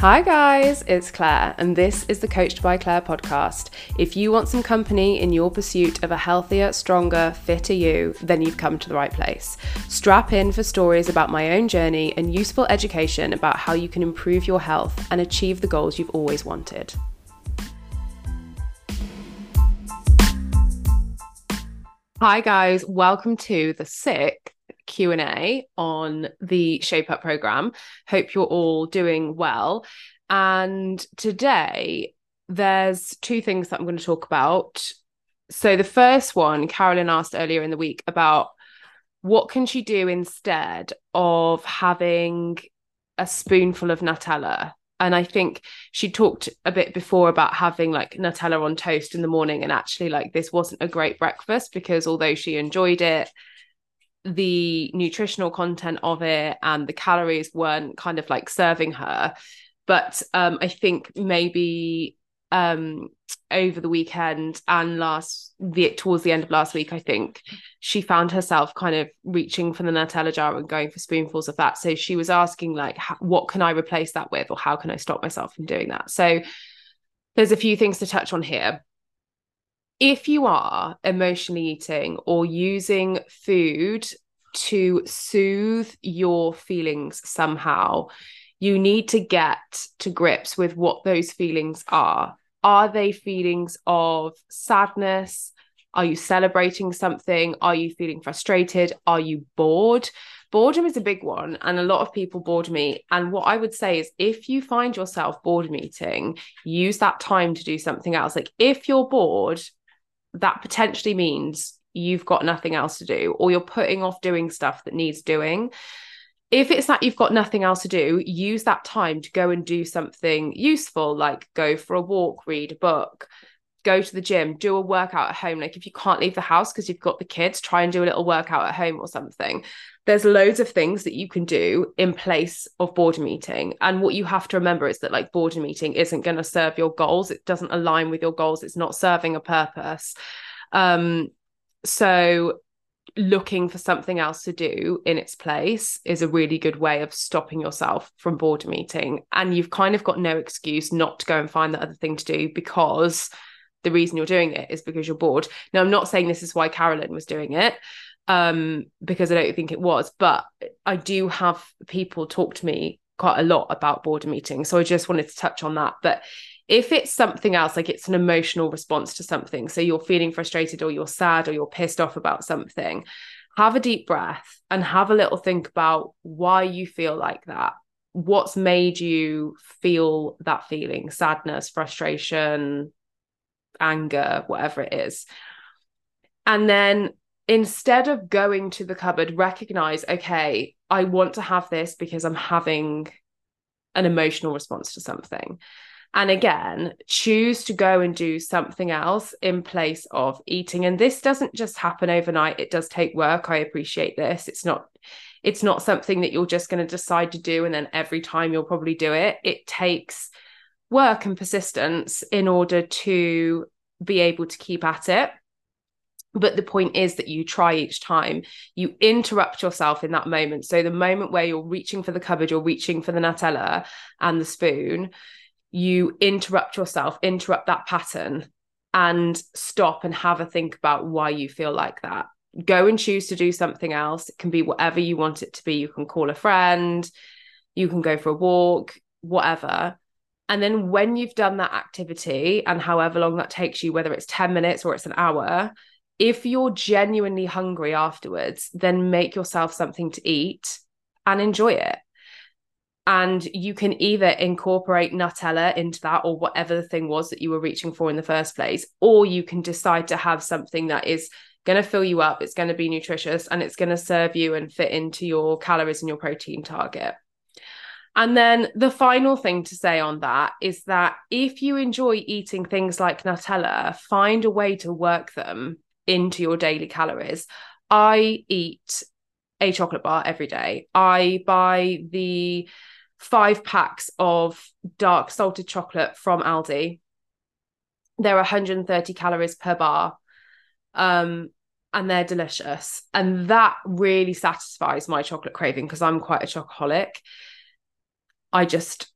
Hi, guys, it's Clare, and this is the Coached by Clare podcast. If you want some company in your pursuit of a healthier, stronger, fitter you, then you've come to the right place. Strap in for stories about my own journey and useful education about how you can improve your health and achieve the goals you've always wanted. Hi, guys, welcome to the sixth Q&A on the Shape Up program. Hope you're all doing well. And today there's two things that I'm going to talk about. So the first one, Carolyn asked earlier in the week about what can she do instead of having a spoonful of Nutella and I think she talked a bit before about having like Nutella on toast in the morning. And actually, like, this wasn't a great breakfast because although she enjoyed it, the nutritional content of it and the calories weren't kind of like serving her. But um i think maybe um over the weekend and last the towards the end of last week i think she found herself kind of reaching for the nutella jar and going for spoonfuls of that. So she was asking like what can i replace that with? Or how can i stop myself from doing that? So there's a few things to touch on here if you are emotionally eating or using food to soothe your feelings somehow, you need to get to grips with what those feelings are. Are they feelings of sadness? Are you celebrating something? Are you feeling frustrated? Are you bored? Boredom is a big one, and a lot of people bored me. And what I would say is if you find yourself bored meeting, use that time to do something else. Like if you're bored, that potentially means you've got nothing else to do or you're putting off doing stuff that needs doing. If it's that you've got nothing else to do use that time to go and do something useful like go for a walk read a book go to the gym do a workout at home. Like if you can't leave the house because you've got the kids try and do a little workout at home or something there's loads of things that you can do in place of boredom meeting. and what you have to remember is that like boredom meeting isn't going to serve your goals it doesn't align with your goals it's not serving a purpose um so looking for something else to do in its place is a really good way of stopping yourself from boredom meeting. and you've kind of got no excuse not to go and find that other thing to do because the reason you're doing it is because you're bored now i'm not saying this is why carolyn was doing it um, because i don't think it was but i do have people talk to me quite a lot about boredom meetings. so i just wanted to touch on that but if it's something else, like it's an emotional response to something, so you're feeling frustrated or you're sad or you're pissed off about something, have a deep breath and have a little think about why you feel like that. What's made you feel that feeling sadness, frustration, anger, whatever it is. And then instead of going to the cupboard, recognize, okay, I want to have this because I'm having an emotional response to something. And again, choose to go and do something else in place of eating. And this doesn't just happen overnight. It does take work. I appreciate this. It's not it's not something that you're just going to decide to do and then every time you'll probably do it. It takes work and persistence in order to be able to keep at it. But the point is that you try each time, you interrupt yourself in that moment. So, the moment where you're reaching for the cupboard, you're reaching for the Nutella and the spoon, you interrupt yourself, interrupt that pattern, and stop and have a think about why you feel like that. Go and choose to do something else. It can be whatever you want it to be. You can call a friend, you can go for a walk, whatever. And then when you've done that activity and however long that takes you, whether it's 10 minutes or it's an hour, if you're genuinely hungry afterwards, then make yourself something to eat and enjoy it and you can either incorporate Nutella into that or whatever the thing was that you were reaching for in the first place, or you can decide to have something that is going to fill you up, it's going to be nutritious, and it's going to serve you and fit into your calories and your protein target. And then the final thing to say on that is that if you enjoy eating things like Nutella, find a way to work them into your daily calories. I eat a chocolate bar every day. I buy the five packs of dark salted chocolate from Aldi. They're 130 calories per bar. Um, and they're delicious. And that really satisfies my chocolate craving because I'm quite a chocoholic. I just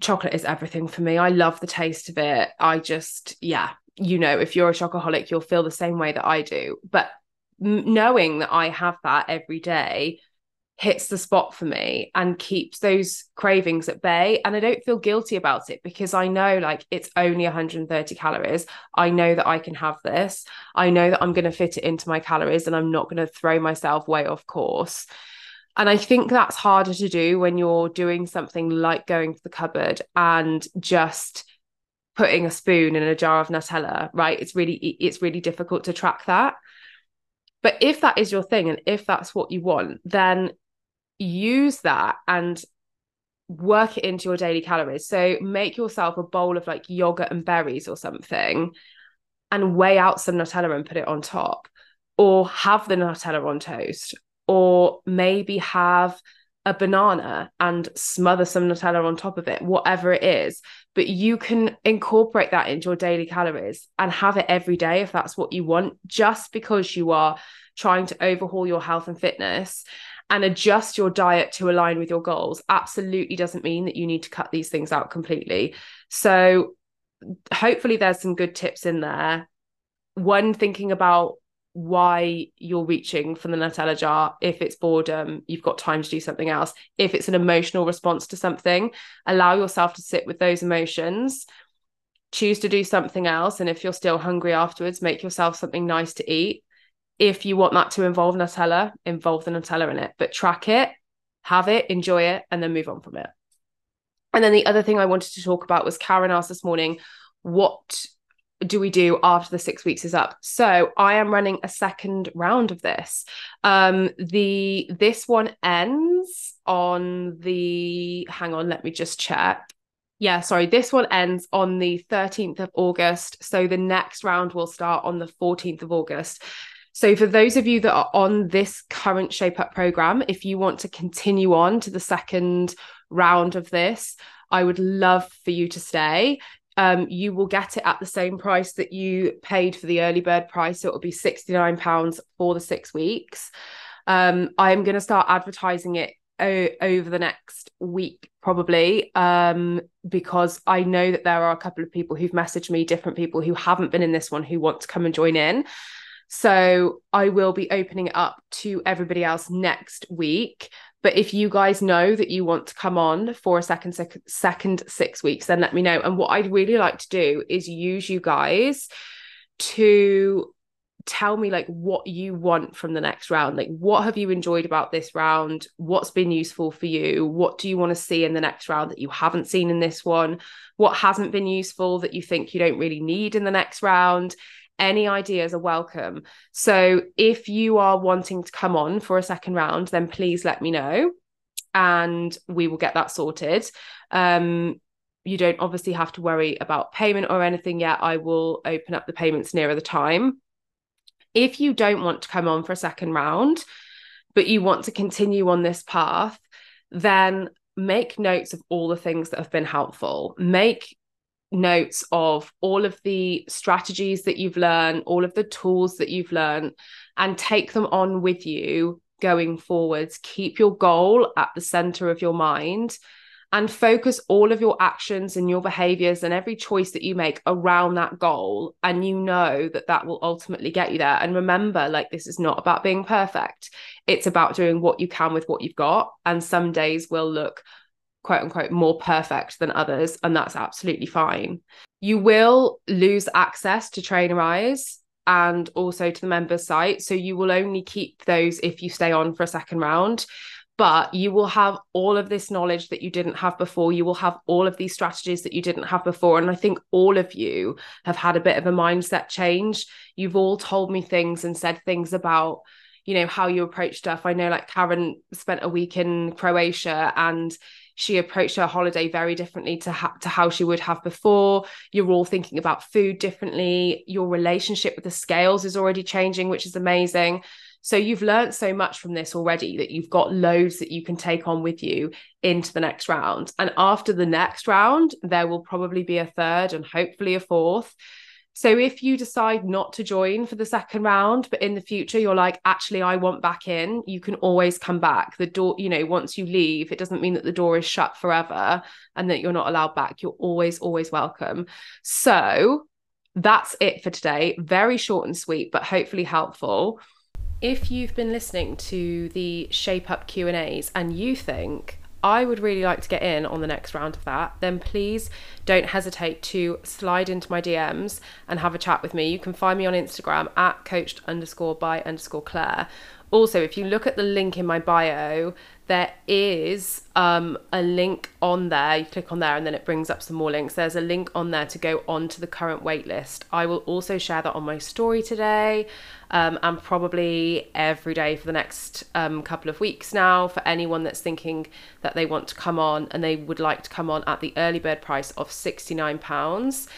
chocolate is everything for me. I love the taste of it. I just, yeah, you know, if you're a chocoholic, you'll feel the same way that I do. But knowing that I have that every day hits the spot for me and keeps those cravings at bay. And i don't feel guilty about it because i know like it's only 130 calories. I know that i can have this. I know that i'm going to fit it into my calories and i'm not going to throw myself way off course. And i think that's harder to do when you're doing something like going to the cupboard and just putting a spoon in a jar of nutella right it's really it's really difficult to track that but if that is your thing and if that's what you want, then use that and work it into your daily calories. So make yourself a bowl of like yogurt and berries or something and weigh out some Nutella and put it on top, or have the Nutella on toast, or maybe have a banana and smother some Nutella on top of it, whatever it is. But you can incorporate that into your daily calories and have it every day if that's what you want, just because you are trying to overhaul your health and fitness and adjust your diet to align with your goals absolutely doesn't mean that you need to cut these things out completely. So, hopefully, there's some good tips in there. One, thinking about why you're reaching for the Nutella jar. If it's boredom, you've got time to do something else. If it's an emotional response to something, allow yourself to sit with those emotions. Choose to do something else. And if you're still hungry afterwards, make yourself something nice to eat if you want that to involve Nutella, involve the Nutella in it, but track it, have it, enjoy it, and then move on from it. And then the other thing I wanted to talk about was Karen asked this morning, what do we do after the six weeks is up? So I am running a second round of this. Um, the this one ends on the hang on, let me just check. Yeah, sorry, this one ends on the 13th of August. So the next round will start on the 14th of August. So, for those of you that are on this current Shape Up program, if you want to continue on to the second round of this, I would love for you to stay. Um, you will get it at the same price that you paid for the early bird price. So, it will be £69 for the six weeks. Um, I'm going to start advertising it o- over the next week, probably, um, because I know that there are a couple of people who've messaged me, different people who haven't been in this one who want to come and join in. So I will be opening it up to everybody else next week. But if you guys know that you want to come on for a second sec- second six weeks, then let me know. And what I'd really like to do is use you guys to tell me like what you want from the next round. Like what have you enjoyed about this round? What's been useful for you? What do you want to see in the next round that you haven't seen in this one? What hasn't been useful that you think you don't really need in the next round any ideas are welcome. So if you are wanting to come on for a second round, then please let me know and we will get that sorted. Um, you don't obviously have to worry about payment or anything yet. I will open up the payments nearer the time. If you don't want to come on for a second round, but you want to continue on this path, then make notes of all the things that have been helpful. Make notes of all of the strategies that you've learned, all of the tools that you've learned, and take them on with you going forwards. Keep your goal at the center of your mind and focus all of your actions and your behaviors and every choice that you make around that goal. And you know that that will ultimately get you there. And remember, like, this is not about being perfect, it's about doing what you can with what you've got. And some days will look quote unquote more perfect than others, and that's absolutely fine. You will lose access to Trainerize and also to the members site. So you will only keep those if you stay on for a second round. But you will have all of this knowledge that you didn't have before. You will have all of these strategies that you didn't have before. And I think all of you have had a bit of a mindset change. You've all told me things and said things about you know how you approach stuff i know like karen spent a week in croatia and she approached her holiday very differently to, ha- to how she would have before. You're all thinking about food differently. Your relationship with the scales is already changing, which is amazing. So you've learned so much from this already that you've got loads that you can take on with you into the next round. And after the next round, there will probably be a third and hopefully a fourth. So if you decide not to join for the second round, but in the future you're like, actually, I want back in, you can always come back. The door, you know, once you leave, it doesn't mean that the door is shut forever and that you're not allowed back. You're always, always welcome. So that's it for today. Very short and sweet, but hopefully helpful. If you've been listening to the Shape Up Q&As and you think I would really like to get in on the next round of that, then please don't hesitate to slide into my DMs and have a chat with me. You can find me on Instagram at coached underscore by underscore Clare. Also, if you look at the link in my bio, there is um, a link on there. You click on there and then it brings up some more links. There's a link on there to go on to the current waitlist. I will also share that on my story today um, and probably every day for the next um, couple of weeks now for anyone that's thinking that they want to come on and they would like to come on at the early bird price of £69.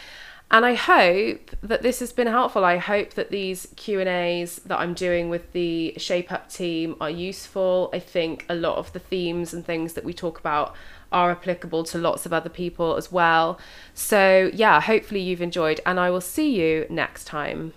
And I hope that this has been helpful. I hope that these Q&As that I'm doing with the Shape Up team are useful. I think a lot of the themes and things that we talk about are applicable to lots of other people as well. So, yeah, hopefully you've enjoyed and I will see you next time.